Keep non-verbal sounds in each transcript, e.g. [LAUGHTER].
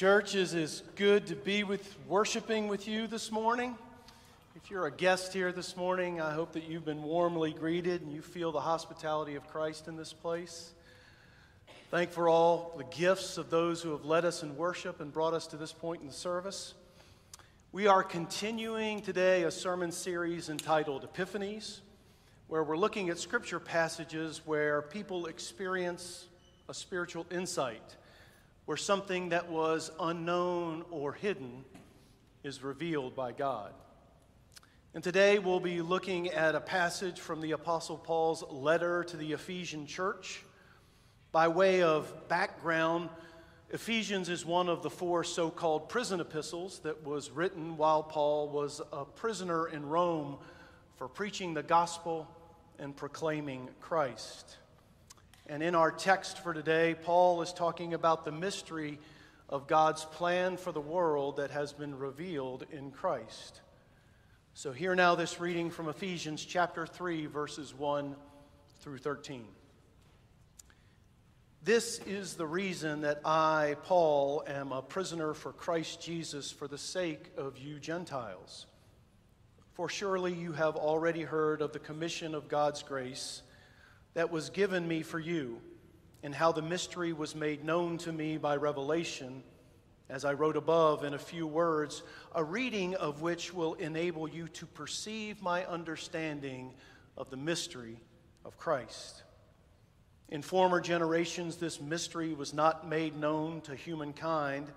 Church, it is good to be with worshiping with you this morning. If you're a guest here this morning, I hope that you've been warmly greeted and you feel the hospitality of Christ in this place. Thank for all the gifts of those who have led us in worship and brought us to this point in the service. We are continuing today a sermon series entitled Epiphanies, where we're looking at scripture passages where people experience a spiritual insight where something that was unknown or hidden is revealed by God. And today we'll be looking at a passage from the Apostle Paul's letter to the Ephesian church. By way of background, Ephesians is one of the four so called prison epistles that was written while Paul was a prisoner in Rome for preaching the gospel and proclaiming Christ. And in our text for today, Paul is talking about the mystery of God's plan for the world that has been revealed in Christ. So, hear now this reading from Ephesians chapter 3, verses 1 through 13. This is the reason that I, Paul, am a prisoner for Christ Jesus for the sake of you Gentiles. For surely you have already heard of the commission of God's grace that was given me for you, and how the mystery was made known to me by revelation, as I wrote above in a few words, a reading of which will enable you to perceive my understanding of the mystery of Christ. In former generations, this mystery was not made known to humankind,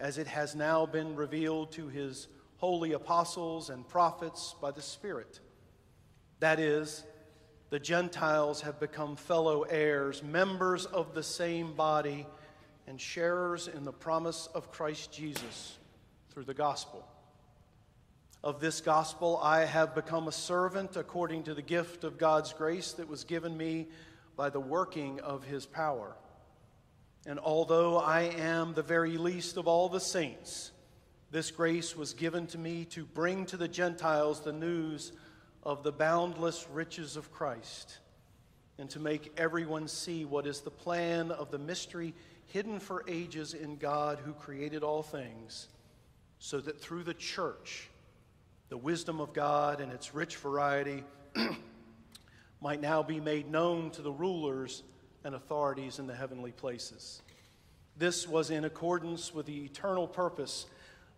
as it has now been revealed to his holy apostles and prophets by the Spirit. That is, the Gentiles have become fellow heirs, members of the same body, and sharers in the promise of Christ Jesus through the gospel. Of this gospel, I have become a servant according to the gift of God's grace that was given me by the working of his power. And although I am the very least of all the saints, this grace was given to me to bring to the Gentiles the news of the boundless riches of Christ and to make everyone see what is the plan of the mystery hidden for ages in God who created all things, so that through the church, the wisdom of God and its rich variety [CLEARS THROAT] might now be made known to the rulers and authorities in the heavenly places. This was in accordance with the eternal purpose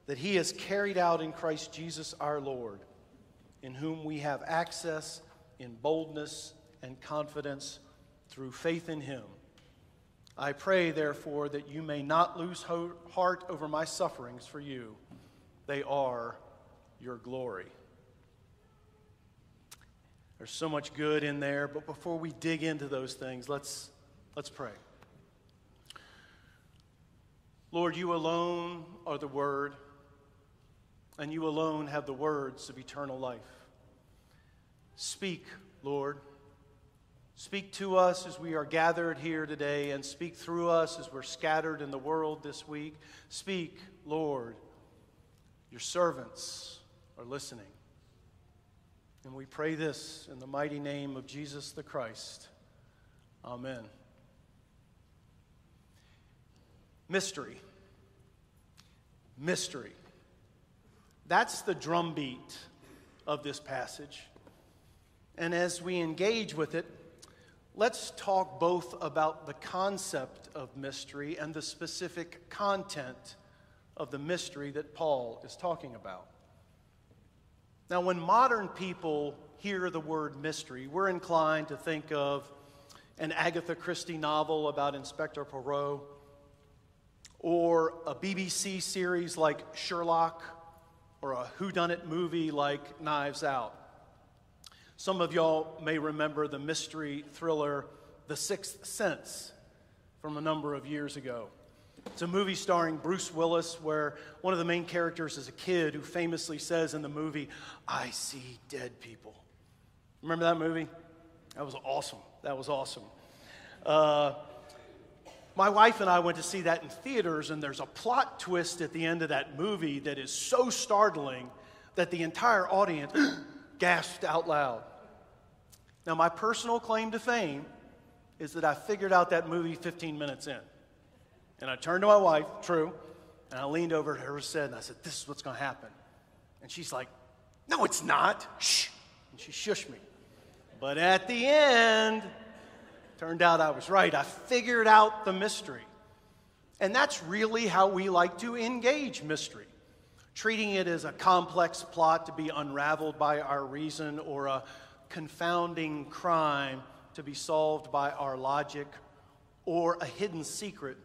that He has carried out in Christ Jesus our Lord in whom we have access in boldness and confidence through faith in him. I pray, therefore, that you may not lose heart over my sufferings for you. They are your glory. There's so much good in there, but before we dig into those things, let's, let's pray. Lord, you alone are the Word and you alone have the words of eternal life. Speak, Lord. Speak to us as we are gathered here today, and speak through us as we're scattered in the world this week. Speak, Lord. Your servants are listening. And we pray this in the mighty name of Jesus the Christ. Amen. Mystery. Mystery. That's the drumbeat of this passage. And as we engage with it, let's talk both about the concept of mystery and the specific content of the mystery that Paul is talking about. Now, when modern people hear the word mystery, we're inclined to think of an Agatha Christie novel about Inspector Poirot, or a BBC series like Sherlock or a whodunit movie like Knives Out. Some of y'all may remember the mystery thriller The Sixth Sense from a number of years ago. It's a movie starring Bruce Willis where one of the main characters is a kid who famously says in the movie, I see dead people. Remember that movie? That was awesome. That was awesome. Uh, my wife and I went to see that in theaters, and there's a plot twist at the end of that movie that is so startling that the entire audience [GASPS] gasped out loud. Now, my personal claim to fame is that I figured out that movie 15 minutes in. And I turned to my wife, true, And I leaned over to her and said, and I said, This is what's going to happen. And she's like, No, it's not. Shh. And she shushed me. But at the end, turned out I was right. I figured out the mystery. And that's really how we like to engage mystery, treating it as a complex plot to be unraveled by our reason or a confounding crime to be solved by our logic or a hidden secret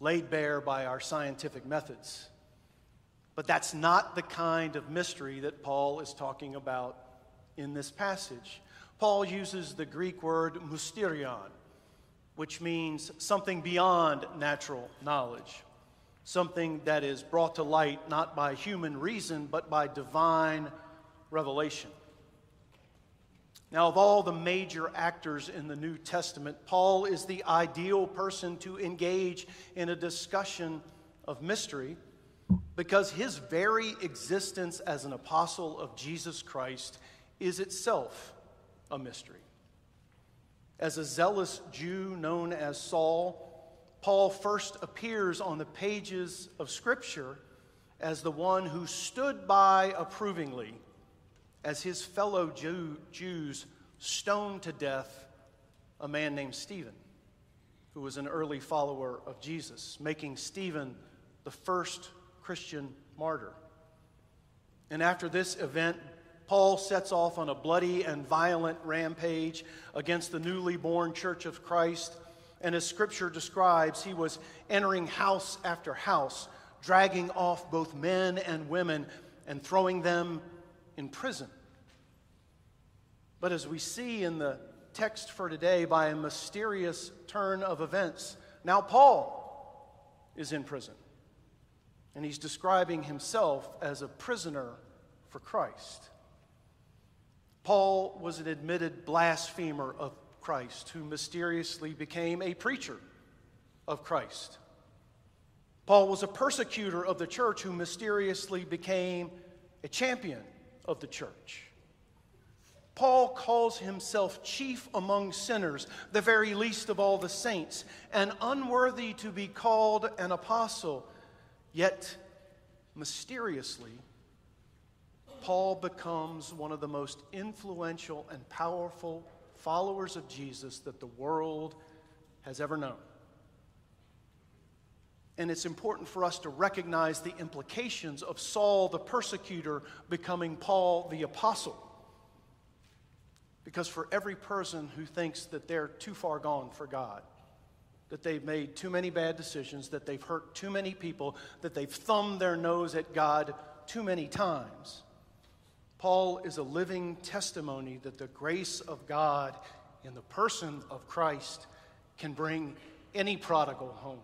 laid bare by our scientific methods. But that's not the kind of mystery that Paul is talking about in this passage. Paul uses the Greek word mysterion, which means something beyond natural knowledge, something that is brought to light not by human reason, but by divine revelation. Now, of all the major actors in the New Testament, Paul is the ideal person to engage in a discussion of mystery because his very existence as an apostle of Jesus Christ is itself a mystery. As a zealous Jew known as Saul, Paul first appears on the pages of Scripture as the one who stood by approvingly as his fellow Jew, Jews stoned to death a man named Stephen, who was an early follower of Jesus, making Stephen the first Christian martyr. And after this event, Paul sets off on a bloody and violent rampage against the newly born church of Christ. And as scripture describes, he was entering house after house, dragging off both men and women and throwing them in prison. But as we see in the text for today, by a mysterious turn of events, now Paul is in prison. And he's describing himself as a prisoner for Christ. Paul was an admitted blasphemer of Christ who mysteriously became a preacher of Christ. Paul was a persecutor of the church who mysteriously became a champion of the church. Paul calls himself chief among sinners, the very least of all the saints, and unworthy to be called an apostle. Yet, mysteriously, Paul becomes one of the most influential and powerful followers of Jesus that the world has ever known. And it's important for us to recognize the implications of Saul the persecutor becoming Paul the apostle. Because for every person who thinks that they're too far gone for God, that they've made too many bad decisions, that they've hurt too many people, that they've thumbed their nose at God too many times, Paul is a living testimony that the grace of God in the person of Christ can bring any prodigal home.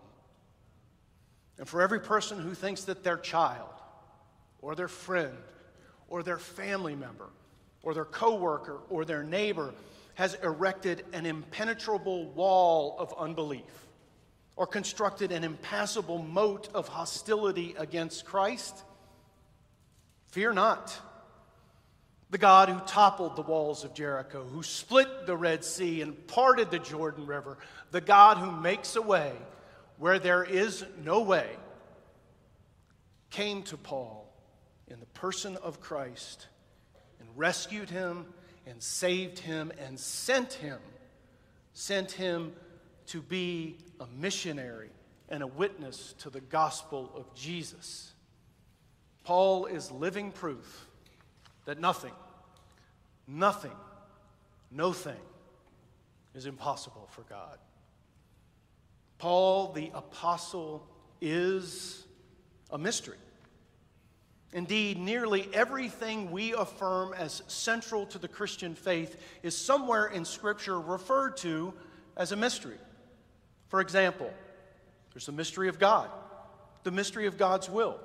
And for every person who thinks that their child or their friend or their family member or their coworker or their neighbor has erected an impenetrable wall of unbelief or constructed an impassable moat of hostility against Christ, fear not. The God who toppled the walls of Jericho, who split the Red Sea and parted the Jordan River, the God who makes a way where there is no way, came to Paul in the person of Christ and rescued him and saved him and sent him, sent him to be a missionary and a witness to the gospel of Jesus. Paul is living proof that nothing, nothing, no thing is impossible for God. Paul the apostle is a mystery. Indeed, nearly everything we affirm as central to the Christian faith is somewhere in Scripture referred to as a mystery. For example, there's the mystery of God, the mystery of God's will,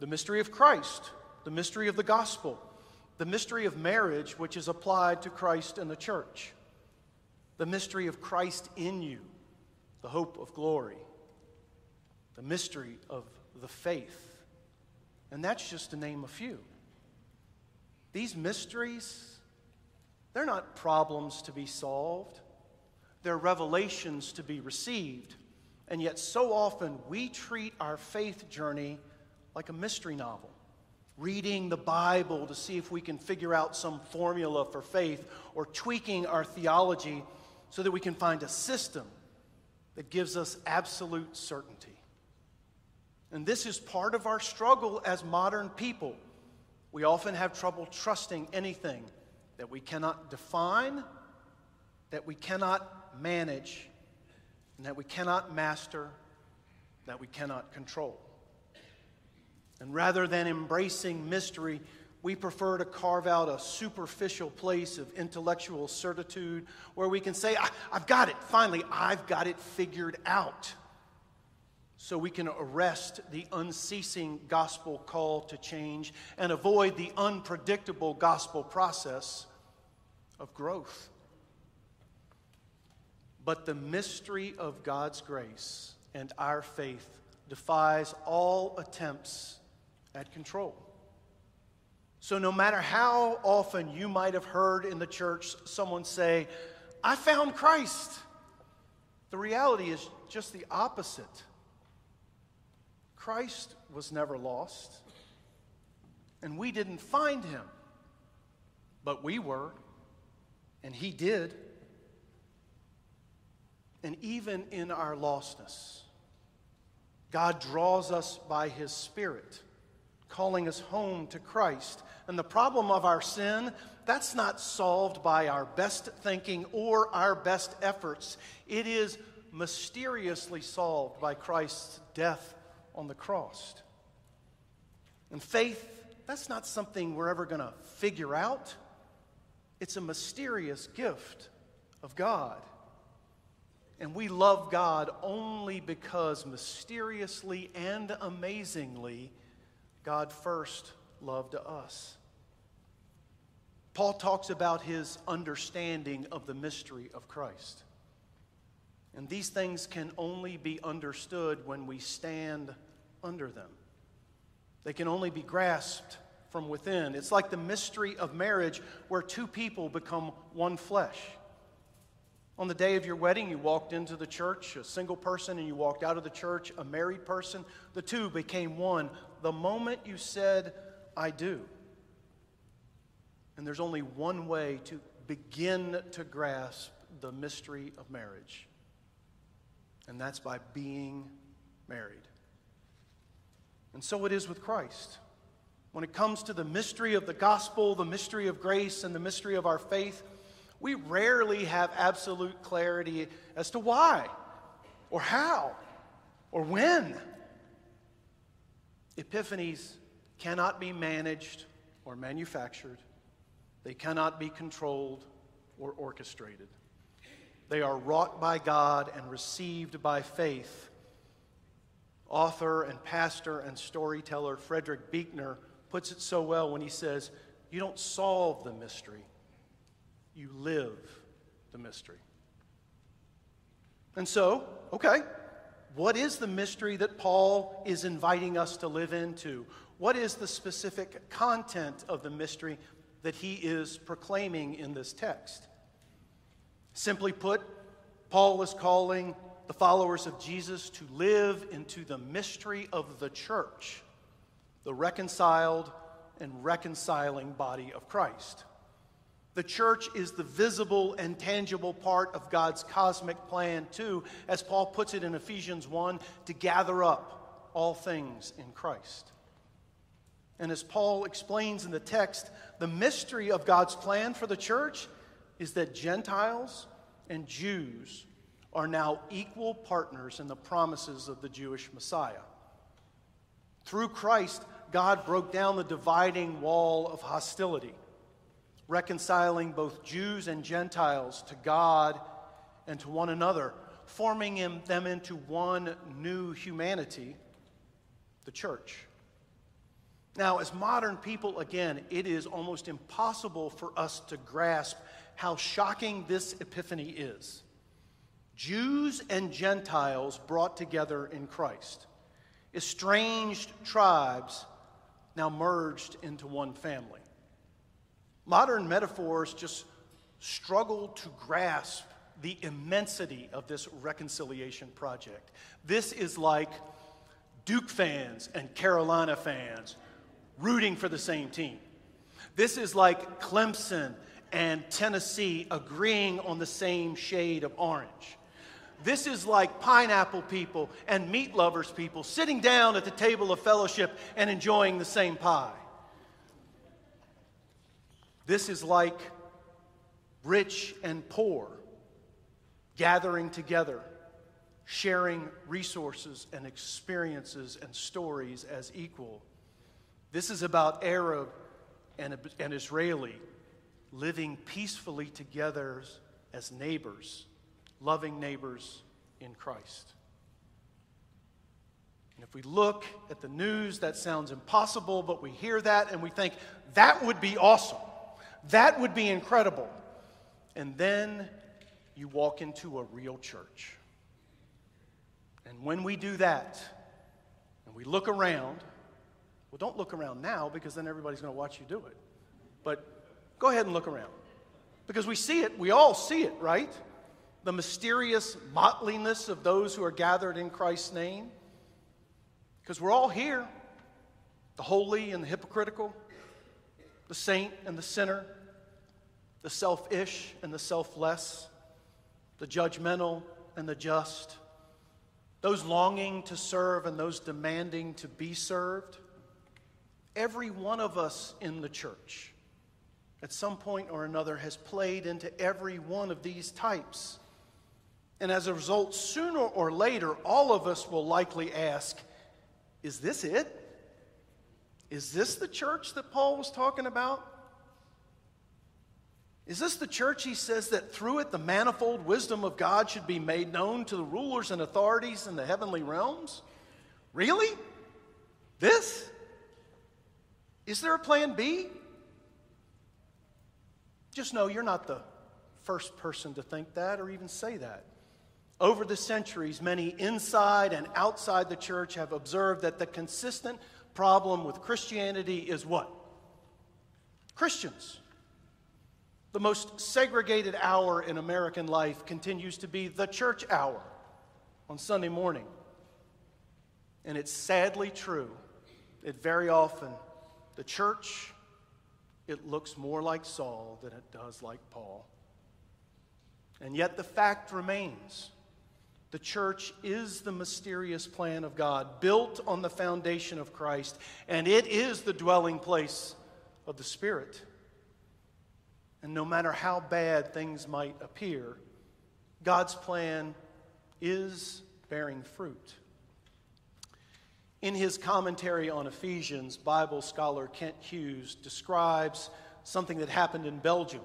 the mystery of Christ, the mystery of the gospel, the mystery of marriage, which is applied to Christ and the church, the mystery of Christ in you, the hope of glory, the mystery of the faith. And that's just to name a few. These mysteries, they're not problems to be solved, they're revelations to be received. And yet, so often, we treat our faith journey like a mystery novel, reading the Bible to see if we can figure out some formula for faith, or tweaking our theology so that we can find a system that gives us absolute certainty. And this is part of our struggle as modern people. We often have trouble trusting anything that we cannot define, that we cannot manage, and that we cannot master, that we cannot control. And rather than embracing mystery, we prefer to carve out a superficial place of intellectual certitude where we can say, I've got it, finally, I've got it figured out. So we can arrest the unceasing gospel call to change and avoid the unpredictable gospel process of growth. But the mystery of God's grace and our faith defies all attempts at control. So, no matter how often you might have heard in the church someone say, I found Christ, the reality is just the opposite. Christ was never lost, and we didn't find him, but we were, and he did. And even in our lostness, God draws us by His Spirit, calling us home to Christ. And the problem of our sin, that's not solved by our best thinking or our best efforts. It is mysteriously solved by Christ's death on the cross. And faith, that's not something we're ever going to figure out. It's a mysterious gift of God. And we love God only because mysteriously and amazingly, God first loved us. Paul talks about his understanding of the mystery of Christ. And these things can only be understood when we stand under them. They can only be grasped from within. It's like the mystery of marriage where two people become one flesh. On the day of your wedding, you walked into the church, a single person, and you walked out of the church, a married person. The two became one the moment you said, I do. And there's only one way to begin to grasp the mystery of marriage, and that's by being married. And so it is with Christ. When it comes to the mystery of the gospel, the mystery of grace, and the mystery of our faith, we rarely have absolute clarity as to why, or how, or when. Epiphanies cannot be managed or manufactured, they cannot be controlled or orchestrated. They are wrought by God and received by faith. Author and pastor and storyteller Frederick Buechner puts it so well when he says, You don't solve the mystery, you live the mystery. And so, okay, what is the mystery that Paul is inviting us to live into? What is the specific content of the mystery that he is proclaiming in this text? Simply put, Paul is calling the followers of Jesus to live into the mystery of the church, the reconciled and reconciling body of Christ. The church is the visible and tangible part of God's cosmic plan, too, as Paul puts it in Ephesians 1 to gather up all things in Christ. And as Paul explains in the text, the mystery of God's plan for the church is that Gentiles and Jews are now equal partners in the promises of the Jewish Messiah. Through Christ, God broke down the dividing wall of hostility reconciling both Jews and Gentiles to God and to one another, forming them into one new humanity, the church. Now, as modern people, again, it is almost impossible for us to grasp how shocking this epiphany is. Jews and Gentiles brought together in Christ, estranged tribes now merged into one family. Modern metaphors just struggle to grasp the immensity of this reconciliation project. This is like Duke fans and Carolina fans rooting for the same team. This is like Clemson and Tennessee agreeing on the same shade of orange. This is like pineapple people and meat lovers people sitting down at the table of fellowship and enjoying the same pie. This is like rich and poor gathering together, sharing resources and experiences and stories as equal. This is about Arab and, and Israeli living peacefully together as neighbors, loving neighbors in Christ. And if we look at the news, that sounds impossible, but we hear that and we think, that would be awesome. That would be incredible. And then you walk into a real church. And when we do that, and we look around, well, don't look around now because then everybody's going to watch you do it. But go ahead and look around. Because we see it, we all see it, right? The mysterious mottliness of those who are gathered in Christ's name. Because we're all here the holy and the hypocritical, the saint and the sinner, the selfish and the selfless, the judgmental and the just, those longing to serve and those demanding to be served. Every one of us in the church, at some point or another, has played into every one of these types. And as a result, sooner or later, all of us will likely ask, Is this it? Is this the church that Paul was talking about? Is this the church, he says, that through it the manifold wisdom of God should be made known to the rulers and authorities in the heavenly realms? Really? This? Is there a plan B? Just know you're not the first person to think that or even say that. Over the centuries, many inside and outside the church have observed that the consistent problem with Christianity is what? Christians. The most segregated hour in American life continues to be the church hour on Sunday morning. And it's sadly true that very often the church, it looks more like Saul than it does like Paul. And yet the fact remains the church is the mysterious plan of God, built on the foundation of Christ, and it is the dwelling place of the Spirit. And no matter how bad things might appear, God's plan is bearing fruit. In his commentary on Ephesians, Bible scholar Kent Hughes describes something that happened in Belgium.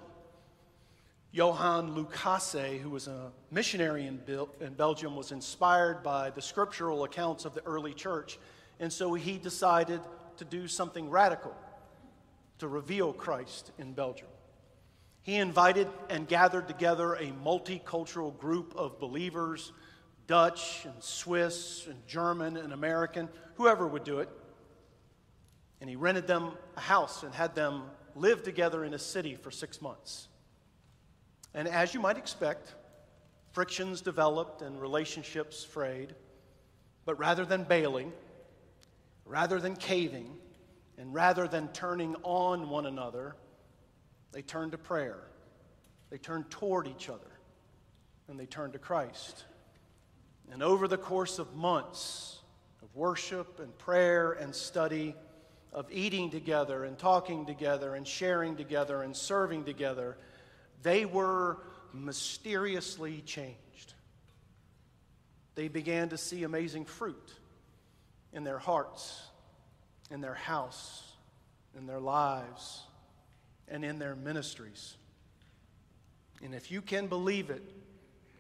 Johann Lukasse, who was a missionary in, in Belgium, was inspired by the scriptural accounts of the early church, and so he decided to do something radical to reveal Christ in Belgium. He invited and gathered together a multicultural group of believers Dutch and Swiss and German and American, whoever would do it. And he rented them a house and had them live together in a city for six months. And as you might expect, frictions developed and relationships frayed. But rather than bailing, rather than caving, and rather than turning on one another, they turned to prayer. They turned toward each other. And they turned to Christ. And over the course of months of worship and prayer and study, of eating together and talking together and sharing together and serving together, they were mysteriously changed. They began to see amazing fruit in their hearts, in their house, in their lives and in their ministries. And if you can believe it,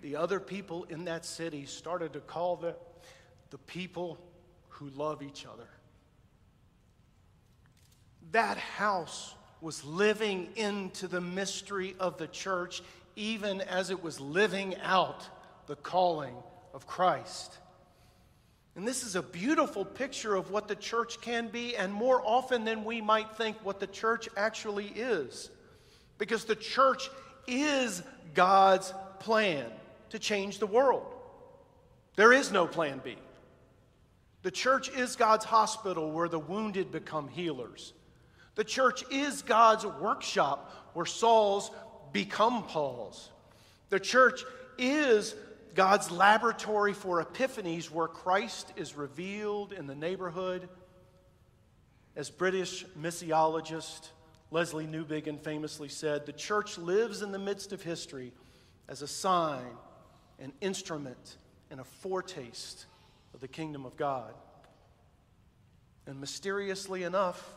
the other people in that city started to call the, the people who love each other. That house was living into the mystery of the church, even as it was living out the calling of Christ. And this is a beautiful picture of what the church can be, and more often than we might think, what the church actually is. Because the church is God's plan to change the world. There is no plan B. The church is God's hospital where the wounded become healers. The church is God's workshop where Saul's become Paul's. The church is God's laboratory for epiphanies where Christ is revealed in the neighborhood. As British missiologist Lesslie Newbigin famously said, the church lives in the midst of history as a sign, an instrument, and a foretaste of the kingdom of God. And mysteriously enough,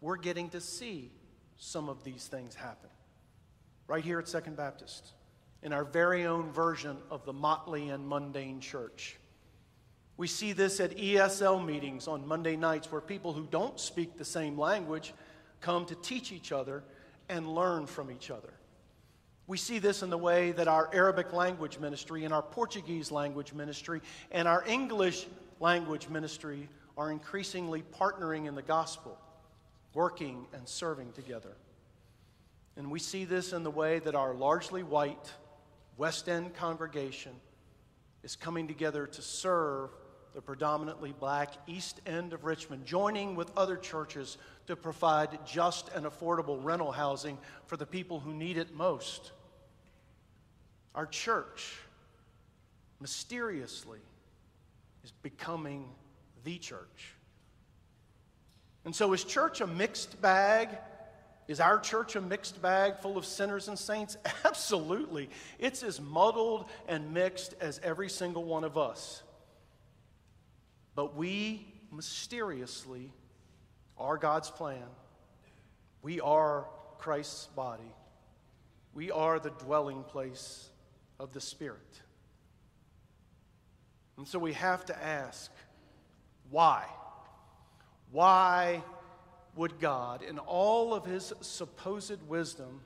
we're getting to see some of these things happen right here at Second Baptist in our very own version of the motley and mundane church. We see this at ESL meetings on Monday nights where people who don't speak the same language come to teach each other and learn from each other. We see this in the way that our Arabic language ministry and our Portuguese language ministry and our English language ministry are increasingly partnering in the gospel, working and serving together. And we see this in the way that our largely white West End congregation is coming together to serve the predominantly black East End of Richmond, joining with other churches to provide just and affordable rental housing for the people who need it most. Our church, mysteriously, is becoming the church. And so, is church a mixed bag? Is our church a mixed bag full of sinners and saints? [LAUGHS] Absolutely. It's as muddled and mixed as every single one of us. But we mysteriously are God's plan. We are Christ's body. We are the dwelling place of the Spirit. And so we have to ask why? Why would God, in all of his supposed wisdom,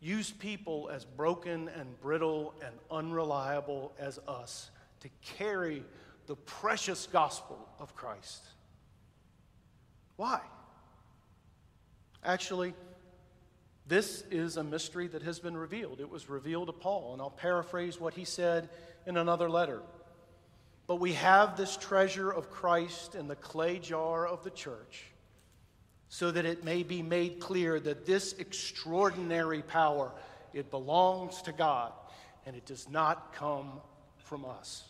use people as broken and brittle and unreliable as us to carry the precious gospel of Christ? Why? Actually, this is a mystery that has been revealed. It was revealed to Paul, and I'll paraphrase what he said in another letter. But we have this treasure of Christ in the clay jar of the church so that it may be made clear that this extraordinary power it belongs to God and it does not come from us.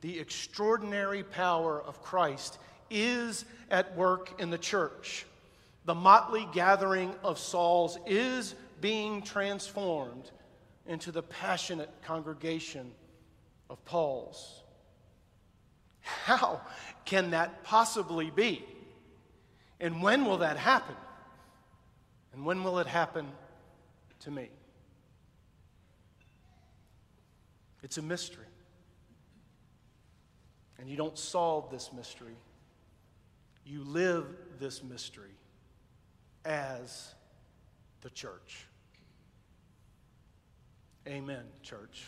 The extraordinary power of Christ is at work in the church. The motley gathering of Saul's is being transformed into the passionate congregation of Paul's. How can that possibly be? And when will that happen? And when will it happen to me? It's a mystery. And you don't solve this mystery, you live this mystery as the church. Amen, church.